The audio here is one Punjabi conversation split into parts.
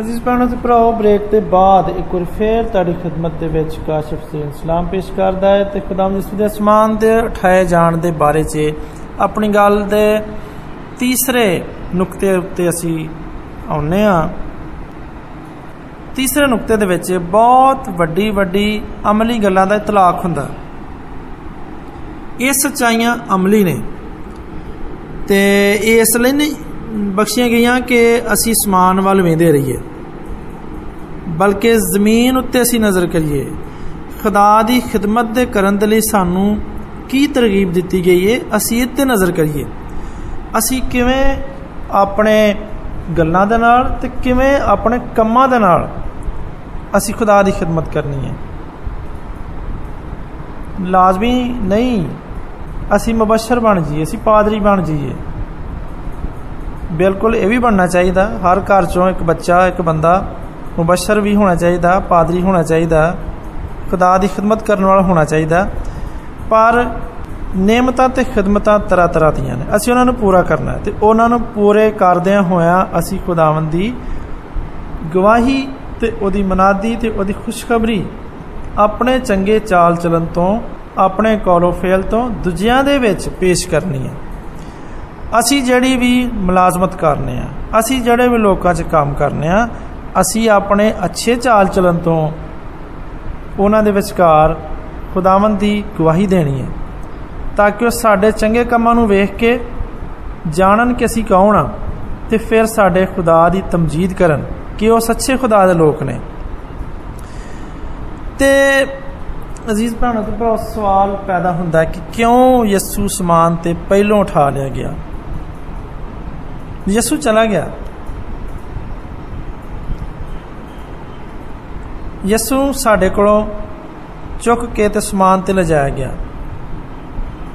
ਅਜ਼ੀਜ਼ ਭੈਣੋ ਤੇ ਭਰਾਓ, ਬ੍ਰੇਕ ਦੇ ਬਾਅਦ ਇੱਕ ਵਾਰ ਫੇਰ ਤੁਹਾਡੀ ਖidmat ਦੇ ਵਿੱਚ ਕਾਸ਼ਫ ਸਿੰਘ ਸਲਾਮ ਪੇਸ਼ ਕਰਦਾ ਹੈ ਤੇ ਖੁਦਾਮ ਜਿਸ ਦੇ ਅਸਮਾਨ ਦੇ ਉਠਾਏ ਜਾਣ ਦੇ ਬਾਰੇ 'ਚ ਆਪਣੀ ਗੱਲ ਦੇ ਤੀਸਰੇ ਨੁਕਤੇ ਉੱਤੇ ਅਸੀਂ ਆਉਨੇ ਆ ਤੀਸਰੇ ਨੁਕਤੇ ਦੇ ਵਿੱਚ ਬਹੁਤ ਵੱਡੀ ਵੱਡੀ ਅਮਲੀ ਗੱਲਾਂ ਦਾ ਇਤਲਾਕ ਹੁੰਦਾ। ਇਹ ਸਚਾਈਆਂ ਅਮਲੀ ਨੇ ਤੇ ਇਹ ਇਸ ਲਈ ਨਹੀਂ ਬਖਸ਼ੀਆਂ ਗਈਆਂ ਕਿ ਅਸੀਂ ਸਮਾਨ ਵੱਲ ਵੇਂਦੇ ਰਹੀਏ। ਬਲਕਿ ਜ਼ਮੀਨ ਉੱਤੇ ਅਸੀਂ ਨਜ਼ਰ ਕਰੀਏ। ਖੁਦਾ ਦੀ ਖਿਦਮਤ ਦੇ ਕਰਨ ਦੇ ਲਈ ਸਾਨੂੰ ਕੀ ਤਰਗੀਬ ਦਿੱਤੀ ਗਈ ਹੈ ਅਸੀਂ ਇਹ ਤੇ ਨਜ਼ਰ ਕਰੀਏ। ਅਸੀਂ ਕਿਵੇਂ ਆਪਣੇ ਗੱਲਾਂ ਦੇ ਨਾਲ ਤੇ ਕਿਵੇਂ ਆਪਣੇ ਕੰਮਾਂ ਦੇ ਨਾਲ ਅਸੀਂ ਖੁਦਾ ਦੀ ਖਿਦਮਤ ਕਰਨੀ ਹੈ ਲਾਜ਼ਮੀ ਨਹੀਂ, ਅਸੀਂ ਮੁਬਸ਼ਰ ਬਣ ਜਾਈਏ, ਅਸੀਂ ਪਾਦਰੀ ਬਣ ਜਾਈਏ। ਬਿਲਕੁਲ ਇਹ ਵੀ ਬਣਨਾ ਚਾਹੀਦਾ, ਹਰ ਘਰ ਚੋਂ ਇੱਕ ਬੱਚਾ, ਇੱਕ ਬੰਦਾ ਮੁਬਸ਼ਰ ਵੀ ਹੋਣਾ ਚਾਹੀਦਾ, ਪਾਦਰੀ ਹੋਣਾ ਚਾਹੀਦਾ, ਖੁਦਾ ਦੀ ਖਿਦਮਤ ਕਰਨ ਵਾਲਾ ਹੋਣਾ ਚਾਹੀਦਾ। ਪਰ ਨੇਮਤਾਂ ਤੇ ਖਿਦਮਤਾਂ ਤਰ੍ਹਾਂ ਤਰ੍ਹਾਂ ਦੀਆਂ ਨੇ। ਅਸੀਂ ਉਹਨਾਂ ਨੂੰ ਪੂਰਾ ਕਰਨਾ ਤੇ ਉਹਨਾਂ ਨੂੰ ਪੂਰੇ ਕਰਦਿਆਂ ਹੋਇਆਂ ਅਸੀਂ ਖੁਦਾਵੰਦ ਦੀ ਗਵਾਹੀ ਤੇ ਉਹਦੀ ਮਨਾਦੀ ਤੇ ਉਹਦੀ ਖੁਸ਼ਖਬਰੀ ਆਪਣੇ ਚੰਗੇ ਚਾਲ ਚਲਨ ਤੋਂ, ਆਪਣੇ ਕੌਲੋ ਫੇਲ ਤੋਂ ਦੂਜਿਆਂ ਦੇ ਵਿੱਚ ਪੇਸ਼ ਕਰਨੀ ਹੈ। ਅਸੀਂ ਜਿਹੜੀ ਵੀ ਮੁਲਾਜ਼ਮਤ ਕਰਨੇ ਆ, ਅਸੀਂ ਜਿਹੜੇ ਵੀ ਲੋਕਾਂ 'ਚ ਕੰਮ ਕਰਨੇ ਆ ਅਸੀਂ ਆਪਣੇ ਅੱਛੇ ਚਾਲ ਚਲਨ ਤੋਂ ਉਹਨਾਂ ਦੇ ਵਿਚਕਾਰ ਖੁਦਾਵੰਦ ਦੀ ਗਵਾਹੀ ਦੇਣੀ ਹੈ, ਤਾਂ ਕਿ ਉਹ ਸਾਡੇ ਚੰਗੇ ਕੰਮਾਂ ਨੂੰ ਵੇਖ ਕੇ ਜਾਣਨ ਕਿ ਅਸੀਂ ਕੌਣ ਆ ਤੇ ਫਿਰ ਸਾਡੇ ਖੁਦਾ ਦੀ ਤਮਜੀਦ ਕਰਨ ਕਿ ਉਹ ਸੱਚੇ ਖੁਦਾ ਦੇ ਲੋਕ ਨੇ। ਤੇ ਅਜ਼ੀਜ਼ ਭਰਾਣੋ ਤੋਂ ਬਹੁਤ ਸਵਾਲ ਪੈਦਾ ਹੁੰਦਾ ਕਿ ਕਿਉਂ ਯਿਸੂ ਸਮਾਨ ਤੇ ਪਹਿਲੋਂ ਉਠਾ ਲਿਆ ਗਿਆ? ਯਿਸੂ ਚਲਾ ਗਿਆ। ਯਿਸੂ ਸਾਡੇ ਕੋਲੋਂ ਚੁੱਕ ਕੇ ਤੇ ਸਮਾਨ ਤੇ ਲਿਜਾਇਆ ਗਿਆ।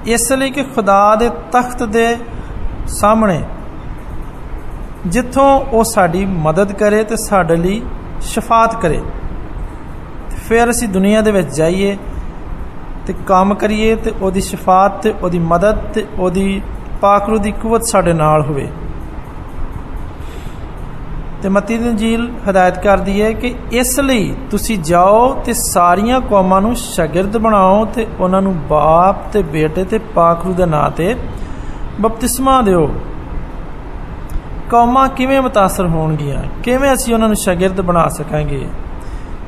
ਇਸ ਲਈ ਕਿ ਖੁਦਾ ਦੇ ਤਖਤ ਦੇ ਸਾਹਮਣੇ ਜਿੱਥੋਂ ਉਹ ਸਾਡੀ ਮਦਦ ਕਰੇ ਤੇ ਸਾਡੇ ਲਈ ਸ਼ਫਾਤ ਕਰੇ ਫਿਰ ਅਸੀਂ ਦੁਨੀਆ ਦੇ ਵਿੱਚ ਜਾਈਏ ਤੇ ਕੰਮ ਕਰੀਏ ਤੇ ਉਹਦੀ ਸ਼ਫਾਤ ਤੇ ਉਹਦੀ ਮਦਦ ਤੇ ਉਹਦੀ ਪਾਕਰੂ ਦੀ ਕੂਵਤ ਸਾਡੇ ਨਾਲ ਹੋਵੇ। ਤੇ ਮਤੀ ਦੀ ਇੰਜੀਲ ਹਦਾਇਤ ਕਰਦੀ ਹੈ ਕਿ ਇਸ ਲਈ ਤੁਸੀਂ ਜਾਓ ਤੇ ਸਾਰੀਆਂ ਕੌਮਾਂ ਨੂੰ ਸ਼ਾਗਿਰਦ ਬਣਾਓ ਤੇ ਉਹਨਾਂ ਨੂੰ ਬਾਪ ਤੇ ਬੇਟੇ ਤੇ ਪਾਕਰੂ ਦੇ ਨਾਂ ਤੇ ਬਪਤਿਸਮਾ ਦਿਓ ਕੌਮਾਂ ਕਿਵੇਂ متاثر ਹੋਣਗੀਆਂ ਕਿਵੇਂ ਅਸੀਂ ਉਹਨਾਂ ਨੂੰ ਸ਼ਾਗਿਰਦ ਬਣਾ ਸਕਾਂਗੇ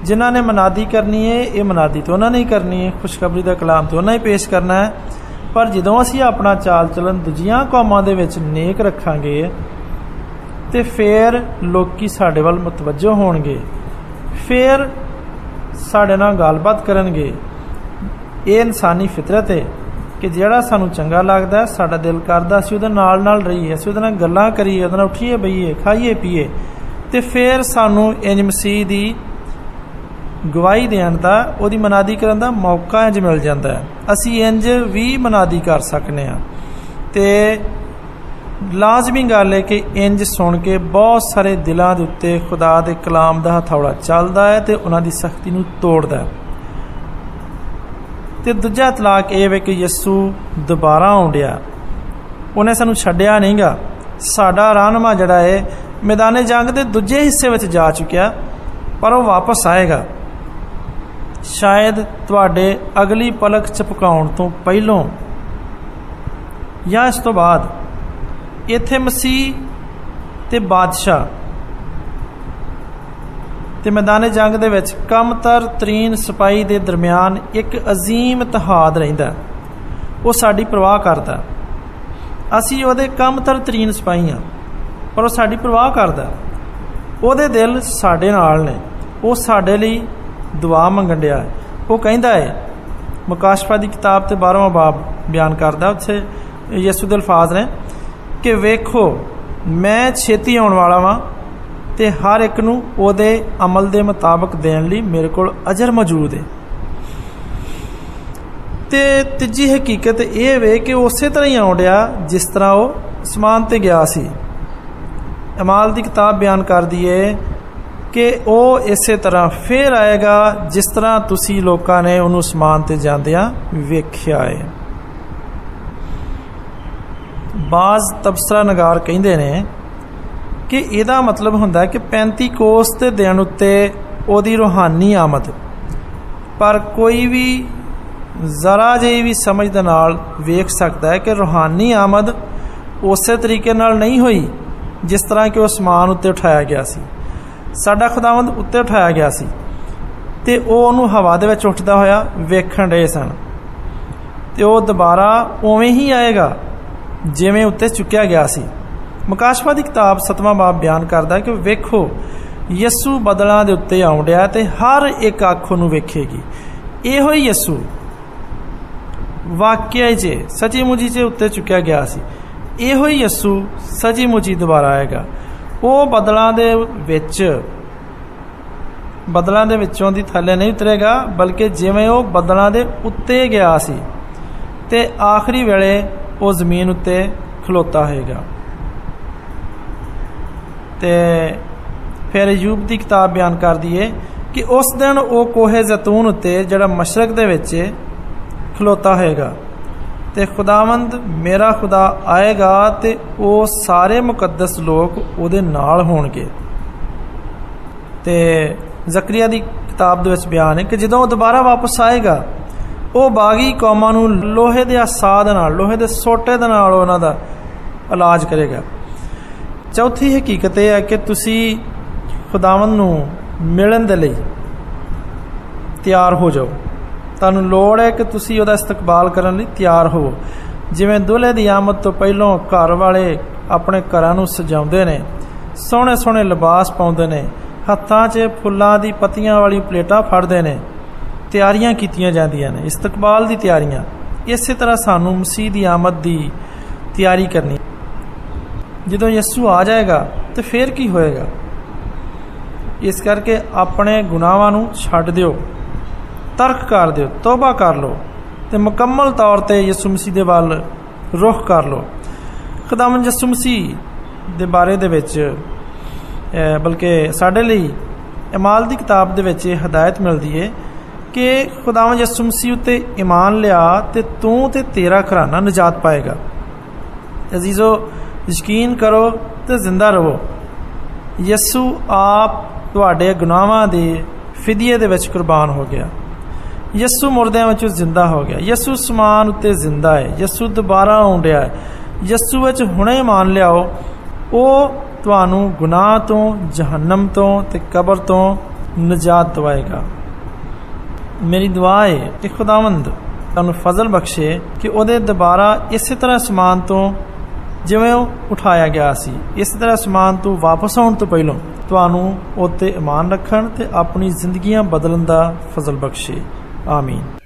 ਜਿਨ੍ਹਾਂ ਨੇ ਮਨਾਦੀ ਕਰਨੀ ਹੈ ਇਹ ਮਨਾਦੀ ਤੇ ਉਹਨਾਂ ਨੇ ਹੀ ਕਰਨੀ ਹੈ ਖੁਸ਼ਖਬਰੀ ਦਾ ਕਲਾਮ ਤੇ ਉਹਨਾਂ ਹੀ ਪੇਸ਼ ਕਰਨਾ ਹੈ ਪਰ ਜਦੋਂ ਅਸੀਂ ਆਪਣਾ ਚਾਲ ਚਲਨ ਦੂਜੀਆਂ ਕੌਮਾਂ ਦੇ ਵਿੱਚ ਨੇਕ ਰੱਖਾਂਗੇ ਤੇ ਫਿਰ ਲੋਕੀ ਸਾਡੇ ਵੱਲ ਮਤਵਜਹ ਹੋਣਗੇ। ਫਿਰ ਸਾਡੇ ਨਾਲ ਗੱਲਬਾਤ ਕਰਨਗੇ। ਇਹ ਇਨਸਾਨੀ ਫਿਤਰਤ ਹੈ ਕਿ ਜਿਹੜਾ ਸਾਨੂੰ ਚੰਗਾ ਲੱਗਦਾ ਸਾਡਾ ਦਿਲ ਕਰਦਾ ਅਸੀਂ ਉਹਦੇ ਨਾਲ ਨਾਲ ਰਹੀਏ, ਅਸੀਂ ਉਹਦੇ ਨਾਲ ਗੱਲਾਂ ਕਰੀਏ, ਉਹਦੇ ਨਾਲ ਉੱਠੀਏ, ਬਈਏ, ਖਾਈਏ, ਪੀਏ। ਤੇ ਫਿਰ ਸਾਨੂੰ ਇੰਜ ਮਸੀਹ ਦੀ ਗਵਾਹੀ ਦੇਣ ਦਾ, ਉਹਦੀ ਮਨਾਦੀ ਕਰਨ ਦਾ ਮੌਕਾ ਇੰਜ ਮਿਲ ਜਾਂਦਾ ਹੈ। ਅਸੀਂ ਇੰਜ ਵੀ ਮਨਾਦੀ ਕਰ ਸਕਨੇ ਆ ਤੇ ਲਾਜ਼ਮੀ ਗੱਲ ਹੈ ਕਿ ਇੰਜ ਸੁਣ ਕੇ ਬਹੁਤ ਸਾਰੇ ਦਿਲਾਂ ਦੇ ਉੱਤੇ ਖੁਦਾ ਦੇ ਕਲਾਮ ਦਾ ਹਥੌੜਾ ਚੱਲਦਾ ਹੈ ਤੇ ਉਹਨਾਂ ਦੀ ਸਖਤੀ ਨੂੰ ਤੋੜਦਾ ਹੈ। ਤੇ ਦੂਜਾ ਇਤਲਾਕ ਇਹ ਹੈ ਕਿ ਯਿਸੂ ਦੁਬਾਰਾ ਆਉਂਦਿਆ। ਉਹਨੇ ਸਾਨੂੰ ਛੱਡਿਆ ਨਹੀਂਗਾ। ਸਾਡਾ ਰਾਹਨਮਾ ਜਿਹੜਾ ਹੈ, ਮੈਦਾਨੇ ਜੰਗ ਦੇ ਦੂਜੇ ਹਿੱਸੇ ਵਿੱਚ ਜਾ ਚੁੱਕਿਆ, ਪਰ ਉਹ ਵਾਪਸ ਆਏਗਾ। ਸ਼ਾਇਦ ਤੁਹਾਡੇ ਅਗਲੀ ਪਲਕ ਚਪਕਾਉਣ ਤੋਂ ਪਹਿਲਾਂ ਜਾਂ ਇਸ ਤੋਂ ਬਾਅਦ। ਇੱਥੇ ਮਸੀਹ ਤੇ ਬਾਦਸ਼ਾਹ ਤੇ ਮੈਦਾਨੇ ਜੰਗ ਦੇ ਵਿੱਚ ਕਮਤਰ ਤਰੀਨ ਸਿਪਾਈ ਦੇ ਦਰਮਿਆਨ ਇੱਕ ਅਜ਼ੀਮ ਇਤਿਹਾਦ ਰਹਿੰਦਾ ਉਹ ਸਾਡੀ ਪਰਵਾਹ ਕਰਦਾ ਅਸੀਂ ਉਹਦੇ ਕਮਤਰ ਤਰੀਨ ਸਿਪਾਈ ਆ ਪਰ ਉਹ ਸਾਡੀ ਪਰਵਾਹ ਕਰਦਾ ਉਹਦੇ ਦਿਲ ਸਾਡੇ ਨਾਲ ਨੇ। ਉਹ ਸਾਡੇ ਲਈ ਦੁਆ ਮੰਗਣ ਡਿਆ ਉਹ ਕਹਿੰਦਾ ਹੈ, ਮੁਕਾਸ਼ਫਾ ਦੀ ਕਿਤਾਬ ਤੇ 12ਵਾਂ ਬਾਬ ਬਿਆਨ ਕਰਦਾ ਉੱਥੇ ਯਿਸੂ ਦੇ ਅਲਫਾਜ਼ ਨੇ ਕਿ ਵੇਖੋ, ਮੈਂ ਛੇਤੀ ਆਉਣ ਵਾਲਾ ਵਾਂ ਤੇ ਹਰ ਇੱਕ ਨੂੰ ਉਹਦੇ ਅਮਲ ਦੇ ਮੁਤਾਬਕ ਦੇਣ ਲਈ ਮੇਰੇ ਕੋਲ ਅਜਰ ਮੌਜੂਦ ਹੈ ਤੇ ਤੀਜੀ ਹਕੀਕਤ ਇਹ ਵੇ ਕਿ ਉਸੇ ਤਰ੍ਹਾਂ ਹੀ ਆਉਂਦਿਆ ਜਿਸ ਤਰ੍ਹਾਂ ਉਹ ਸਮਾਨ ਤੇ ਗਿਆ ਸੀ। ਅਮਾਲ ਦੀ ਕਿਤਾਬ ਬਿਆਨ ਕਰਦੀ ਏ ਕਿ ਉਹ ਇਸੇ ਤਰ੍ਹਾਂ ਫੇਰ ਆਏਗਾ ਜਿਸ ਤਰ੍ਹਾਂ ਤੁਸੀਂ ਲੋਕਾਂ ਨੇ ਉਹਨੂੰ ਸਮਾਨ ਤੇ ਜਾਂਦਿਆਂ ਵੇਖਿਆ ਏ। ਬਾਜ਼ ਤਬਸਰਾ ਨਗਾਰ ਕਹਿੰਦੇ ਨੇ ਕਿ ਇਹਦਾ ਮਤਲਬ ਹੁੰਦਾ ਕਿ 35 ਕੋਸ ਦੇ ਦਿਨ ਉੱਤੇ ਉਹਦੀ ਰੂਹਾਨੀ ਆਮਦ। ਪਰ ਕੋਈ ਵੀ ਜ਼ਰਾ ਜਿਹੀ ਵੀ ਸਮਝ ਦੇ ਨਾਲ ਵੇਖ ਸਕਦਾ ਹੈ ਕਿ ਰੂਹਾਨੀ ਆਮਦ ਉਸੇ ਤਰੀਕੇ ਨਾਲ ਨਹੀਂ ਹੋਈ ਜਿਸ ਤਰ੍ਹਾਂ ਕਿ ਉਹ ਸਮਾਨ ਉੱਤੇ ਉਠਾਇਆ ਗਿਆ ਸੀ। ਸਾਡਾ ਖੁਦਾਵੰਦ ਉੱਤੇ ਉਠਾਇਆ ਗਿਆ ਸੀ ਤੇ ਉਹ ਉਹਨੂੰ ਹਵਾ ਦੇ ਵਿੱਚ ਉੱਠਦਾ ਹੋਇਆ ਵੇਖਣ ਰਹੇ ਸਨ। ਤੇ ਉਹ ਦੁਬਾਰਾ ਉਵੇਂ ਹੀ ਆਏਗਾ ਜਿਵੇਂ ਉੱਤੇ ਚੁੱਕਿਆ ਗਿਆ ਸੀ। ਮਕਾਸ਼ਵਾ ਦੀ ਕਿਤਾਬ 7ਵਾਂ ਬਾਬ ਬਿਆਨ ਕਰਦਾ ਕਿ ਵੇਖੋ, ਯਿਸੂ ਬਦਲਾਂ ਦੇ ਉੱਤੇ ਆਉਂਦਿਆ ਤੇ ਹਰ ਇੱਕ ਅੱਖ ਨੂੰ ਵੇਖੇਗੀ। ਇਹੋ ਹੀ ਯਿਸੂ ਵਾਕਿਆ ਜੇ ਸੱਚੀ ਮੁਜੀ ਚ ਉੱਤੇ ਚੁੱਕਿਆ ਗਿਆ ਸੀ, ਇਹੋ ਹੀ ਯਿਸੂ ਸੱਚੀ ਮੁਜੀ ਦੁਬਾਰਾ ਆਏਗਾ। ਉਹ ਬਦਲਾਂ ਦੇ ਵਿੱਚ, ਬਦਲਾਂ ਦੇ ਵਿੱਚੋਂ ਦੀ ਥੱਲੇ ਨਹੀਂ ਉਤਰੇਗਾ, ਬਲਕਿ ਜਿਵੇਂ ਉਹ ਬਦਲਾਂ ਦੇ ਉੱਤੇ ਗਿਆ ਸੀ, ਤੇ ਆਖਰੀ ਵੇਲੇ ਉਹ ਜ਼ਮੀਨ ਉੱਤੇ ਖਲੋਤਾ ਹੋਏਗਾ। ਤੇ ਫਿਰ ਯੂਬ ਦੀ ਕਿਤਾਬ ਬਿਆਨ ਕਰਦੀ ਏ ਕਿ ਉਸ ਦਿਨ ਉਹ ਕੋਹੇ ਜ਼ੈਤੂਨ ਉੱਤੇ ਜਿਹੜਾ ਮਸ਼ਰਕ ਦੇ ਵਿੱਚ ਖਲੋਤਾ ਹੋਏਗਾ ਤੇ ਖੁਦਾਵੰਦ, ਮੇਰਾ ਖੁਦਾ ਆਏਗਾ ਤੇ ਉਹ ਸਾਰੇ ਮੁਕੱਦਸ ਲੋਕ ਉਹਦੇ ਨਾਲ ਹੋਣਗੇ। ਤੇ ਜ਼ਕਰੀਆ ਦੀ ਕਿਤਾਬ ਦੇ ਵਿੱਚ ਬਿਆਨ ਹੈ ਕਿ ਜਦੋਂ ਉਹ ਦੁਬਾਰਾ ਵਾਪਸ ਆਏਗਾ ਉਹ ਬਾਗੀ ਕੌਮਾਂ ਨੂੰ ਲੋਹੇ ਦੇ ਆਸਾਦ ਨਾਲ, ਲੋਹੇ ਦੇ ਸੋਟੇ ਦੇ ਨਾਲ ਉਹਨਾਂ ਦਾ ਇਲਾਜ ਕਰੇਗਾ। ਚੌਥੀ ਹਕੀਕਤ ਇਹ ਹੈ ਕਿ ਤੁਸੀਂ ਖੁਦਾਵੰਦ ਨੂੰ ਮਿਲਣ ਦੇ ਲਈ ਤਿਆਰ ਹੋ ਜਾਓ। ਤੁਹਾਨੂੰ ਲੋੜ ਹੈ ਕਿ ਤੁਸੀਂ ਉਹਦਾ ਇਸਤਕਬਾਲ ਕਰਨ ਲਈ ਤਿਆਰ ਹੋਵੋ। ਜਿਵੇਂ ਦੁਲਹੇ ਦੀ ਆਮਦ ਤੋਂ ਪਹਿਲਾਂ ਘਰ ਵਾਲੇ ਆਪਣੇ ਘਰਾਂ ਨੂੰ ਸਜਾਉਂਦੇ ਨੇ ਸੋਹਣੇ ਸੋਹਣੇ ਲਿਬਾਸ ਪਾਉਂਦੇ ਨੇ, ਹੱਥਾਂ 'ਚ ਫੁੱਲਾਂ ਦੀ ਪੱਤੀਆਂ ਵਾਲੀ ਪਲੇਟਾਂ ਫੜਦੇ ਨੇ ਤਿਆਰੀਆਂ ਕੀਤੀਆਂ ਜਾਂਦੀਆਂ ਨੇ, ਇਸਤਕਬਾਲ ਦੀ ਤਿਆਰੀਆਂ। ਇਸੇ ਤਰ੍ਹਾਂ ਸਾਨੂੰ ਮਸੀਹ ਦੀ ਆਮਦ ਦੀ ਤਿਆਰੀ ਕਰਨੀ। ਜਦੋਂ ਯਿਸੂ ਆ ਜਾਏਗਾ, ਤੇ ਫਿਰ ਕੀ ਹੋਏਗਾ? ਇਸ ਕਰਕੇ ਆਪਣੇ ਗੁਨਾਹਾਂ ਨੂੰ ਛੱਡ ਦਿਓ, ਤਰਕ ਕਰ ਦਿਓ, ਤੋਬਾ ਕਰ ਲਓ, ਤੇ ਮੁਕੰਮਲ ਤੌਰ ਤੇ ਯਿਸੂ ਮਸੀਹ ਦੇ ਵੱਲ ਰੁਖ ਕਰ ਲਓ। ਖੁਦਾਵੰਦ ਯਿਸੂ ਮਸੀਹ ਦੇ ਬਾਰੇ ਦੇ ਵਿੱਚ ਬਲਕਿ ਸਾਡੇ ਲਈ ਇਮਾਲ ਦੀ ਕਿਤਾਬ ਦੇ ਵਿੱਚ ਇਹ ਹਦਾਇਤ ਮਿਲਦੀ ਏ ਕਿ ਖੁਦਾਵੰਦ ਯਿਸੂ ਮਸੀਹ ਉਤੇ ਈਮਾਨ ਲਿਆ ਤੇ ਤੂੰ ਤੇ ਤੇਰਾ ਘਰਾਨਾ ਨਜਾਤ ਪਾਏਗਾ ਅਜ਼ੀਜ਼ੋ ਯਕੀਨ ਕਰੋ ਤੇ ਜ਼ਿੰਦਾ ਰਹੋ ਯਿਸੂ ਆਪ ਤੁਹਾਡੇ ਗੁਨਾਹਾਂ ਦੇ ਫਿਦੀਏ ਦੇ ਵਿੱਚ ਕੁਰਬਾਨ ਹੋ ਗਿਆ ਯਿਸੂ ਮੁਰਦਿਆਂ ਵਿੱਚੋਂ ਜ਼ਿੰਦਾ ਹੋ ਗਿਆ ਯਿਸੂ ਸਮਾਨ ਉੱਤੇ ਜ਼ਿੰਦਾ ਹੈ ਯਿਸੂ ਦੁਬਾਰਾ ਆਉਂਦਿਆ ਹੈ ਯਿਸੂ ਵਿੱਚ ਹੁਣੇ ਮੰਨ ਲਿਆਓ ਉਹ ਤੁਹਾਨੂੰ ਗੁਨਾਹ ਤੋਂ ਜਹੰਨਮ ਤੋਂ ਤੇ ਕਬਰ ਤੋਂ ਨਜਾਤ ਦਵਾਏਗਾ ਮੇਰੀ ਦੁਆ ਹੈ ਕਿ ਖੁਦਾਵੰਦ ਤੁਹਾਨੂੰ ਫਜ਼ਲ ਬਖਸ਼ੇ ਕਿ ਉਹਦੇ ਦੁਬਾਰਾ ਇਸੇ ਤਰ੍ਹਾਂ ਸਮਾਨ ਤੋਂ ਜਿਵੇਂ ਉਹ ਉਠਾਇਆ ਗਿਆ ਸੀ, ਇਸ ਤਰ੍ਹਾਂ ਸਮਾਨ ਤੋਂ ਵਾਪਸ ਆਉਣ ਤੋਂ ਪਹਿਲਾਂ ਤੁਹਾਨੂੰ ਉੱਤੇ ਇਮਾਨ ਰੱਖਣ ਤੇ ਆਪਣੀ ਜ਼ਿੰਦਗੀਆਂ ਬਦਲਣ ਦਾ ਫਜ਼ਲ ਬਖਸ਼ੇ। ਆਮੀਨ।